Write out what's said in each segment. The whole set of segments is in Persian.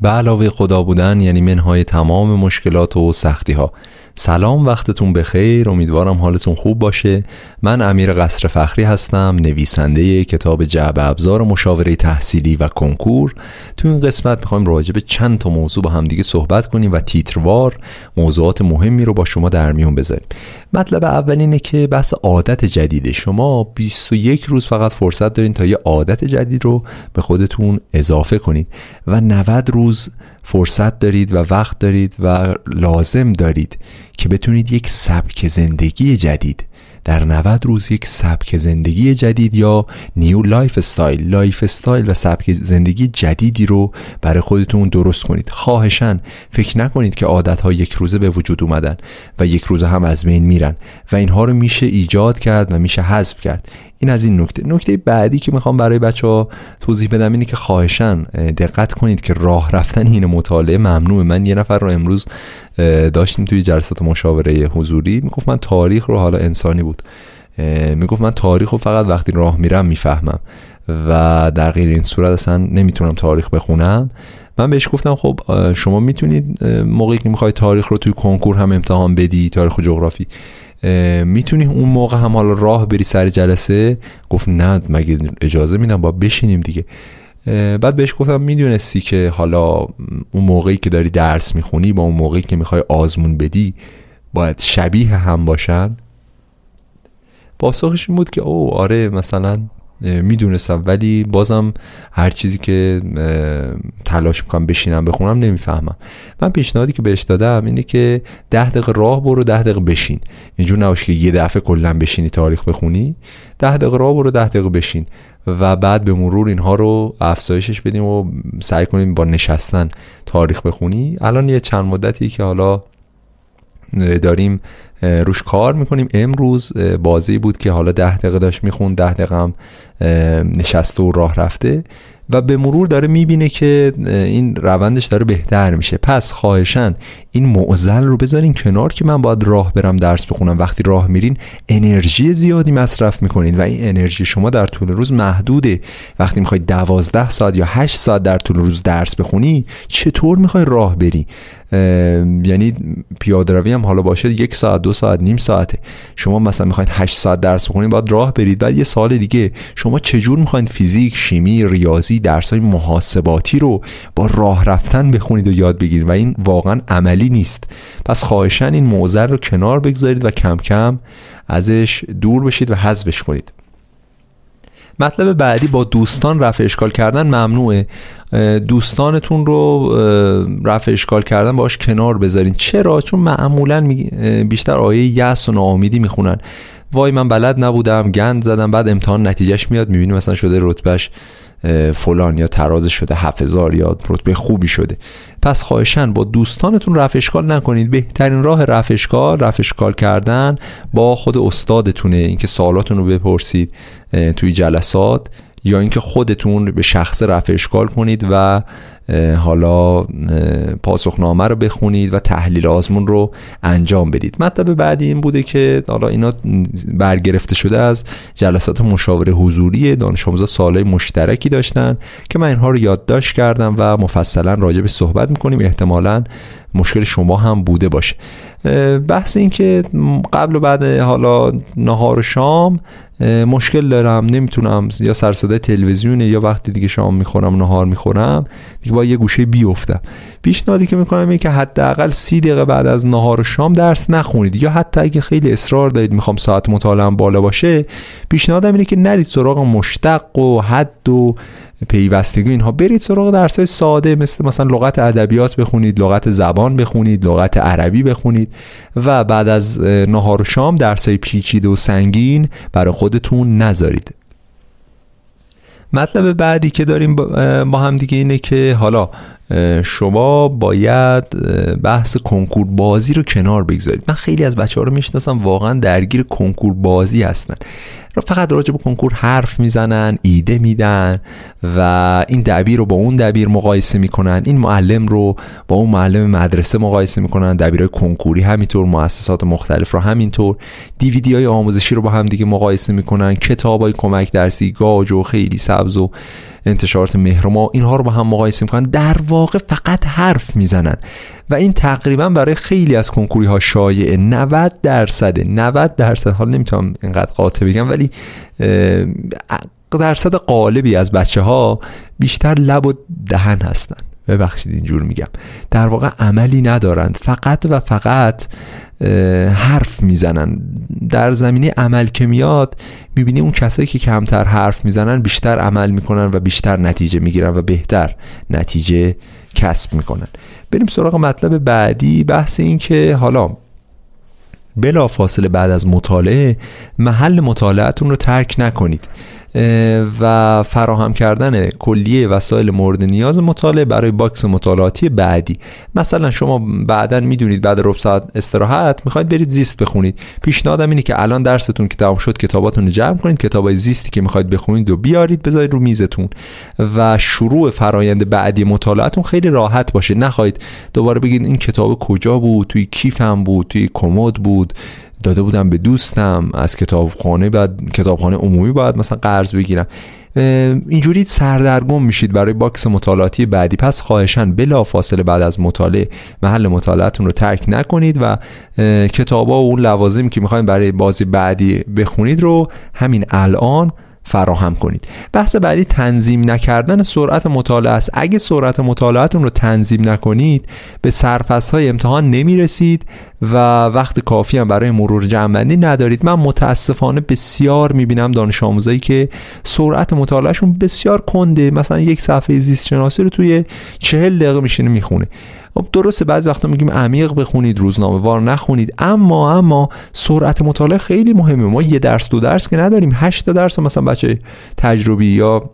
به علاوه خدا بودن یعنی منهای تمام مشکلات و سختی ها سلام وقتتون بخیر. امیدوارم حالتون خوب باشه. من امیر قصر فخری هستم نویسنده کتاب جعب ابزار مشاوره تحصیلی و کنکور. تو این قسمت می‌خوایم راجع به چند تا موضوع با همدیگه صحبت کنیم و تیتروار موضوعات مهمی رو با شما در میون بذاریم. مطلب اول اینه که بحث عادت جدیده شما 21 روز فقط فرصت دارین تا یه عادت جدید رو به خودتون اضافه کنید و 90 روز فرصت دارید و وقت دارید و لازم دارید که بتونید یک سبک زندگی جدید در 90 روز یک سبک زندگی جدید یا new lifestyle lifestyle و سبک زندگی جدیدی رو برای خودتون درست کنید. خواهشن فکر نکنید که عادت ها یک روزه به وجود اومدن و یک روزه هم از بین میرن و اینها رو میشه ایجاد کرد و میشه حذف کرد. این از این نکته. نکته بعدی که می‌خوام برای بچه ها توضیح بدم اینه که خواهشن دقت کنید که راه رفتن این مطالعه ممنوعه. من یه نفر رو امروز داشتیم توی جلسات مشاوره حضوری. می‌گفت من تاریخ رو حالا انسانی بود. می‌گفت من تاریخ رو فقط وقتی راه میرم می‌فهمم. و در غیر این صورت اصلا نمی‌تونم تاریخ بخونم. من بهش گفتم خب شما می‌تونید موقعی که می‌خوای تاریخ رو توی کنکور هم امتحان بدی تاریخ و جغرافی می‌تونی اون موقع هم حالا راه بری سر جلسه؟ گفت نه مگه اجازه میدم با بشینیم دیگه. بعد بهش گفتم می‌دونستی که حالا اون موقعی که داری درس می‌خونی با اون موقعی که می‌خوای آزمون بدی باید شبیه هم باشن؟ پاسخش این بود که او آره مثلا می‌دونستم. ولی بازم هر چیزی که تلاش می‌کنم بشینم بخونم نمی‌فهمم. من پیشنهادی که بهش دادم اینه که ده دقیقه راه برو ده دقیقه بشین. اینجور نباشه که یه دفعه کلا بشینی تاریخ بخونی. ده دقیقه راه برو ده دقیقه بشین. و بعد به مرور اینها رو افزایشش بدیم و سعی کنیم با نشستن تاریخ بخونی. الان یه چند مدتی که حالا داریم روش کار می‌کنیم. امروز بازی بود که حالا ده دقیقه داشت میخون ده دقیقه هم نشسته و راه رفته و به مرور داره می‌بینه که این روندش داره بهتر میشه. پس خواهشن این معزل رو بذارین کنار که من باید راه برم درس بخونم. وقتی راه میرین انرژی زیادی مصرف می‌کنید و این انرژی شما در طول روز محدوده. وقتی می‌خوای دوازده ساعت یا هشت ساعت در طول روز درس بخونی چطور می‌خوای راه بری؟ یعنی پیاده روی هم حالا باشه یک ساعت دو ساعت نیم ساعته. شما مثلا می‌خواید 8 ساعت درس بخونید باید راه برید. بعد یه سال دیگه شما چجور می‌خواید فیزیک شیمی ریاضی درس های محاسباتی رو با راه رفتن بخونید و یاد بگیرید؟ و این واقعا عملی نیست. پس خواهشن این موزر رو کنار بگذارید و کم کم ازش دور بشید و حذفش کنید. مطلب بعدی با دوستان رفع اشکال کردن ممنوعه. دوستانتون رو رفع اشکال کردن باش کنار بذارین. چرا؟ چون معمولا بیشتر آیه یأس و ناامیدی می‌خونن. وای من بلد نبودم گند زدم بعد امتحان نتیجهش میاد می‌بینی مثلا شده رتبهش فلان یا تراز شده 7000 یا رتبه خوبی شده. پس خواهشن با دوستانتون رفع اشکال نکنید. بهترین راه رفع اشکال کردن با خود استادتونه. اینکه سوالاتون رو بپرسید توی جلسات یا اینکه خودتون به شخص رفع اشکال کنید و حالا پاسخنامه رو بخونید و تحلیل آزمون رو انجام بدید. مطلب بعدی این بوده که حالا اینا برگرفته شده از جلسات مشاوره حضوری دانش آموزا سالهای مشترکی داشتن که من اینها رو یادداشت کردم و مفصلا راجع به صحبت می‌کنیم. احتمالا مشکل شما هم بوده باشه. بحث این که قبل و بعد حالا نهار و شام مشکل دارم نمی‌تونم یا سرصدای تلویزیونه یا وقتی دیگه شام می‌خورم نهار می‌خورم دیگه با یه گوشه بیفتم. پیشنهادی که می‌کنم اینه که حداقل سی دقیقه بعد از نهار و شام درس نخونید. یا حتی اگه خیلی اصرار دارید می‌خوام ساعت مطالعه بالا باشه پیشنهادم اینه که نرید سراغ مشتق و حد و پیوستگی اینها. برید سراغ درس های ساده مثل مثلا لغت ادبیات بخونید لغت زبان بخونید لغت عربی بخونید و بعد از نهار و شام درس های پیچیده و سنگین برای خودتون نذارید. مطلب بعدی که داریم با هم دیگه اینه که حالا شما باید بحث کنکور بازی رو کنار بگذارید. من خیلی از بچه ها رو می‌شناسم واقعا درگیر کنکور بازی هستن. فقط راجع به کنکور حرف می‌زنن ایده میدن و این دبیر رو با اون دبیر مقایسه می‌کنن. این معلم رو با اون معلم مدرسه مقایسه می‌کنن. دبیرهای کنکوری همینطور مؤسسات مختلف رو همینطور. دیویدی های آموزشی رو با هم دیگه مقایسه می‌کنن. کتاب های کمک درسی گاج و خیلی سبز و انتشارات مهرما اینها رو با هم مقایسه می‌کنن. در واقع فقط حرف می‌زنن. و این تقریبا برای خیلی از کنکوری ها شایعه 90 درصد 90 درصد. حالا نمی‌تونم اینقدر قاطع بگم ولی درصد قالبی از بچه ها بیشتر لب و دهن هستن. ببخشید اینجور میگم. در واقع عملی ندارند. فقط و فقط حرف می‌زنن در زمینه عمل که میاد می‌بینی اون کسایی که کمتر حرف می‌زنن بیشتر عمل می‌کنن و بیشتر نتیجه می‌گیرن و بهتر نتیجه کسب می‌کنن. بریم سراغ مطلب بعدی. بحث این که حالا بلا فاصله بعد از مطالعه محل مطالعتون رو ترک نکنید. و فراهم کردن کلیه وسایل مورد نیاز مطالعه برای box مطالعاتی بعدی. مثلا شما بعدا می‌دونید بعد ربع ساعت استراحت می‌خواید برید زیست بخونید. پیشنهادم اینه که الان درستون که تمام شد کتاباتون رو جمع کنید. کتابای زیستی که می‌خواید بخونید و بیارید بذارید رو میزتون. و شروع فرایند بعدی مطالعاتون خیلی راحت باشه. نخواهید دوباره بگید این کتاب کجا بود توی کیفم بود توی کمد بود. داده بودم به دوستم از کتابخانه بعد کتابخانه عمومی باید مثلا قرض بگیرم. اینجوری سردرگم میشید برای box مطالعاتی بعدی. پس خواهشاً بلافاصله بعد از مطالعه محل مطالعتون رو ترک نکنید و کتابا و اون لوازمی که می‌خواین برای بازه بعدی بخونید رو همین الان فراهم کنید. بحث بعدی تنظیم نکردن سرعت مطالعه است. اگه سرعت مطالعهتون رو تنظیم نکنید به سرفصل های امتحان نمی‌رسید. و وقت کافی هم برای مرور جمعبندی ندارید. من متاسفانه بسیار می‌بینم دانش آموزایی که سرعت مطالعهشون بسیار کنده. مثلا یک صفحه زیست شناسی رو توی چهل دقیقه میشینه می‌خونه. خب درسته بعضی وقتا میگیم عمیق بخونید روزنامه وار نخونید. اما اما سرعت مطالعه خیلی مهمه. ما یه درس دو درس که نداریم هشت تا درس مثلا بچه تجربی یا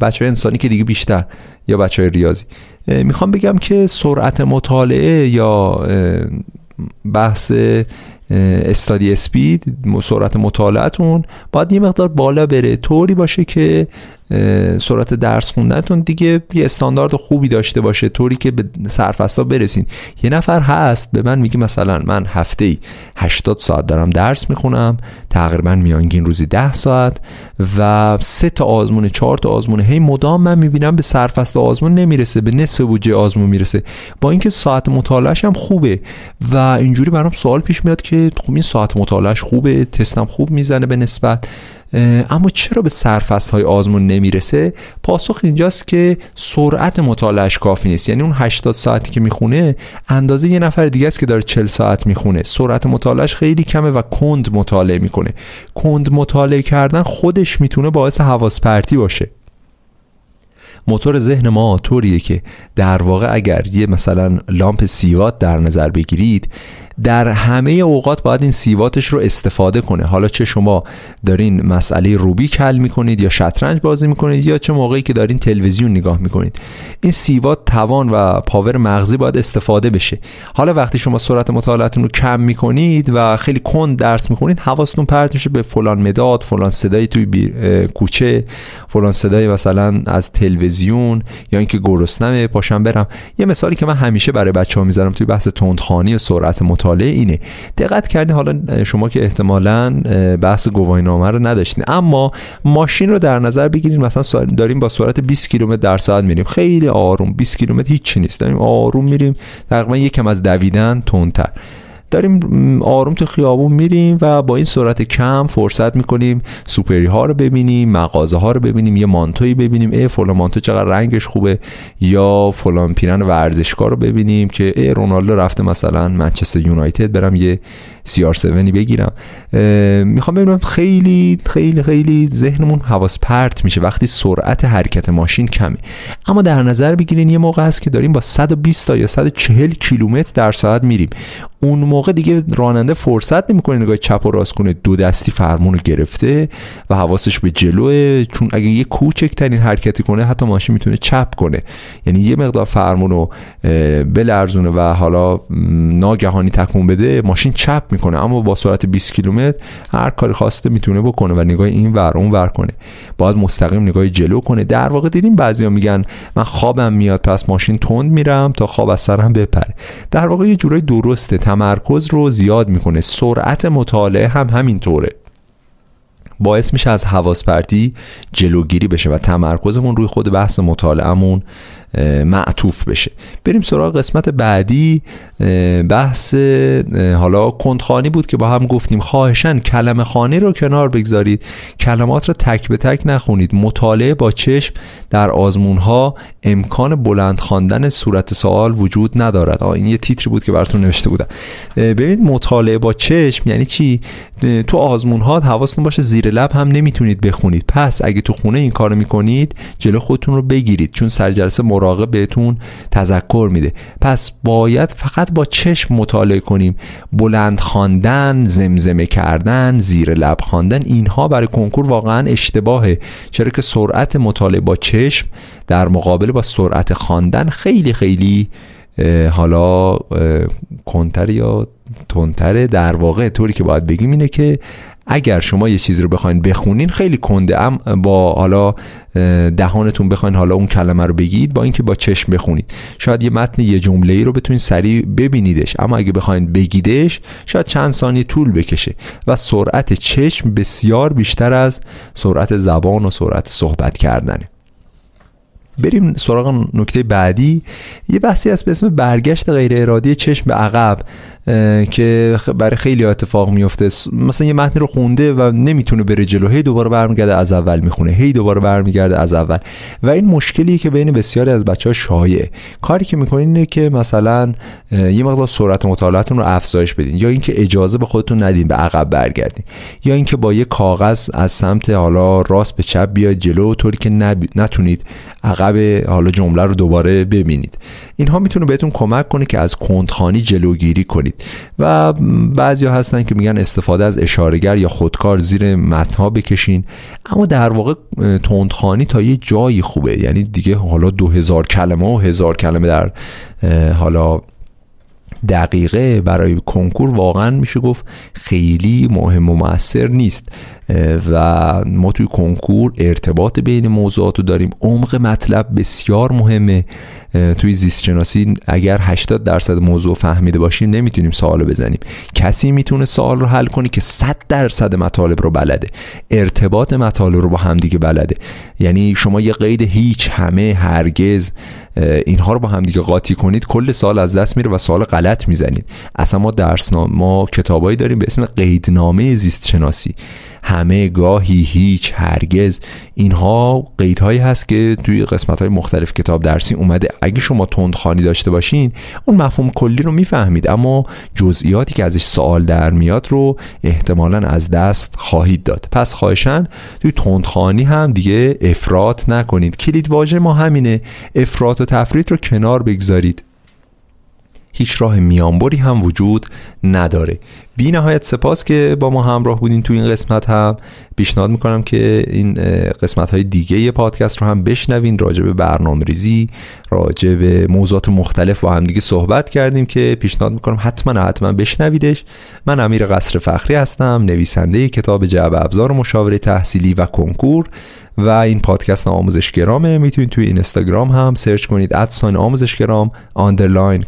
بچه انسانی که دیگه بیشتر یا بچه های ریاضی می‌خوام بگم که سرعت مطالعه یا بحث استادی اسپید سرعت مطالعتون باید یه مقدار بالا بره. طوری باشه که سرعت درس خوندنتون دیگه یه استاندارد خوبی داشته باشه طوری که به سرفستا برسین. یه نفر هست به من میگه مثلا من هفته ای 80 ساعت دارم درس می‌خونم تقریبا میانگین روزی 10 ساعت و سه تا آزمون چهار تا آزمون. هی مدام من می‌بینم به سرفست آزمون نمی‌رسه به نصف بودجه آزمون می‌رسه. با اینکه ساعت مطالعهش هم خوبه و اینجوری برام سوال پیش میاد که خب این ساعت مطالعهش خوبه تستم خوب می‌زنه به نسبت. اما چرا به سرفست های آزمون نمی‌رسه؟ پاسخ اینجاست که سرعت مطالعهش کافی نیست. یعنی اون 80 ساعتی که می‌خونه اندازه یه نفر دیگه است که داره 40 ساعت می‌خونه. سرعت مطالعهش خیلی کمه و کند مطالعه می‌کنه. کند مطالعه کردن خودش می‌تونه باعث حواس پرتی باشه. موتور ذهن ما طوریه که در واقع اگر یه مثلا لامپ سی وات در نظر بگیرید در همه اوقات باید این سی واتش رو استفاده کنه. حالا چه شما دارین مسئله روبیک حل می‌کنید یا شطرنج بازی می‌کنید یا چه موقعی که دارین تلویزیون نگاه می‌کنید. این سی وات توان و power مغزی باید استفاده بشه. حالا وقتی شما سرعت مطالعتون رو کم می‌کنید و خیلی کند درس می‌کنید حواستون پرت میشه به فلان مداد فلان صدایی توی کوچه فلان صدای مثلا از تلویزیون یا اینکه گرسنمه پاشم برم. یه مثالی که من همیشه برای بچه ها می‌ذارم توی بحث تندخانی و سرعت اینه. دقت کردین حالا شما که احتمالا بحث گواهینامه رو نداشتین. اما ماشین رو در نظر بگیرید مثلا داریم با سرعت 20 کیلومتر در ساعت میریم. خیلی آروم 20 کیلومتر هیچی نیست. داریم آروم میریم تقریبا یکم از دویدن تندتر. داریم آروم تو خیابون میریم و با این سرعت کم فرصت می‌کنیم سوپری ها رو ببینیم مغازه ها رو ببینیم یه مانتوی ببینیم ای فلان مانتو چقدر رنگش خوبه یا فلان پیرن ورزشکار رو ببینیم که ای رونالدو رفته مثلا منچستر یونایتد برم یه سی آر 7 بگیرم. می‌خوام ببینم خیلی خیلی خیلی ذهنمون حواس پرت میشه. وقتی سرعت حرکت ماشین کمه. اما در نظر بگیرین یه موقع هست که داریم با 120 تا یا 140 کیلومتر در ساعت میریم. اون موقع دیگه راننده فرصت نمی‌کنه نگاه چپ و راست کنه. دو دستی فرمون رو گرفته و حواسش به جلوه. چون اگه یه کوچکترین حرکتی کنه حتی ماشین می‌تونه چپ کنه. یعنی یه مقدار فرمون رو بلرزونه و حالا ناگهانی تکون بده ماشین چپ می‌کنه. اما با سرعت 20 کیلومتر هر کاری خواسته می‌تونه بکنه و نگاه این ور اون ور کنه. باید مستقیم نگاه جلو کنه. در واقع دیدیم بعضیا میگن من خوابم میاد پس ماشین تند میرم تا خواب از سرم بپره. در واقع یه جورای درسته. تمرکز رو زیاد می‌کنه. سرعت مطالعه هم همینطوره. باعث میشه از حواس پرتی جلوگیری بشه و تمرکزمون روی خود بحث مطالعهمون معطوف بشه. بریم سراغ قسمت بعدی بحث حالا کندخانی بود که با هم گفتیم خواهشن کلمه خانی رو کنار بگذارید. کلمات رو تک به تک نخونید. مطالعه با چشم در آزمون ها امکان بلند خواندن صورت سوال وجود ندارد. آه این یه تیتری بود که براتون نوشته بودم. ببینید مطالعه با چشم یعنی چی؟ تو آزمون ها حواستون باشه زیر لب هم نمی‌تونید بخونید. پس اگه تو خونه این کارو می‌کنید جلو خودتون رو بگیرید. چون سر جلسه مراقب بهتون تذکر میده. پس باید فقط با چشم مطالعه کنیم. بلند خواندن زمزمه کردن زیر لب خواندن اینها برای کنکور واقعا اشتباهه. چرا که سرعت مطالعه با چشم در مقابل با سرعت خواندن خیلی خیلی حالا کنتر یا تندتره. در واقع طوری که باید بگیم اینه که اگر شما یه چیزی رو بخواین بخونین خیلی کنده. ام با حالا دهانتون بخواین حالا اون کلمه رو بگید با اینکه با چشم بخونید. شاید یه متن یه جمله ای رو بتونید سریع ببینیدش. اما اگه بخواین بگیدش شاید چند ثانیه طول بکشه. و سرعت چشم بسیار بیشتر از سرعت زبان و سرعت صحبت کردنه بریم سراغ نکته بعدی. یه بحثی هست به اسم برگشت غیر ارادی چشم به عقب. که برای خیلی اتفاق میفته مثلا یه متنی رو خونده و نمی‌تونه بره جلو. هی دوباره برمیگرده از اول می‌خونه. هی دوباره برمیگرده از اول. و این مشکلی که بین بسیاری از بچه ها شایع کاری که می‌کنین اینه که مثلا یه مقدار سرعت مطالعاتتون رو افزایش بدین. یا اینکه اجازه به خودتون ندین به عقب برگردین. یا اینکه با یه کاغذ از سمت حالا راست به چپ بیاید جلو طوری که نتونید عقب حالا جمله رو دوباره ببینید. اینها می‌تونه بهتون کمک کنه که از کندخانی جلوگیری کنید. و بعضی هستن که میگن استفاده از اشارهگر یا خودکار زیر متنها بکشین. اما در واقع تندخانی تا یه جایی خوبه. یعنی دیگه حالا دو هزار کلمه و هزار کلمه در حالا دقیقه برای کنکور واقعا میشه گفت خیلی مهم و موثر نیست. و ما توی کنکور ارتباط بین موضوعات رو داریم. عمق مطلب بسیار مهمه. توی زیست شناسی اگر 80 درصد موضوع فهمیده باشیم نمی‌تونیم سوال بزنیم. کسی می‌تونه سوال رو حل کنه که 100 درصد مطالب رو بلده. ارتباط مطالب رو با همدیگه بلده. یعنی شما یه قید هیچ همه هرگز اینها رو با همدیگه قاطی کنید کل سال از دست میره و سوال غلط می‌زنید. اصلا ما درسنامه ما کتابایی داریم به اسم قیدنامه زیست شناسی همه گاهی هیچ هرگز. اینها قیدهایی هست که توی قسمت های مختلف کتاب درسی اومده. اگه شما تندخانی داشته باشین اون مفهوم کلی رو می‌فهمید. اما جزئیاتی که ازش سوال در میاد رو احتمالا از دست خواهید داد. پس خواهشن توی تندخانی هم دیگه افراط نکنید. کلید واژه ما همینه. افراط و تفرید رو کنار بگذارید. هیچ راه میانبری هم وجود نداره. بی نهایت سپاس که با ما همراه بودین تو این قسمت هم. پیشنهاد می‌کنم که این قسمت های دیگه پادکست رو هم بشنوین. راجع به برنامه ریزی راجع به موضوعات مختلف با هم دیگه صحبت کردیم که پیشنهاد می‌کنم حتما حتما بشنویدش. من امیر قصر فخری هستم نویسنده کتاب جعبه ابزار مشاوره تحصیلی و کنکور و این پادکست آموزشگرامه. می‌تونید توی اینستاگرام هم search کنید اتساین آموزشگرام underline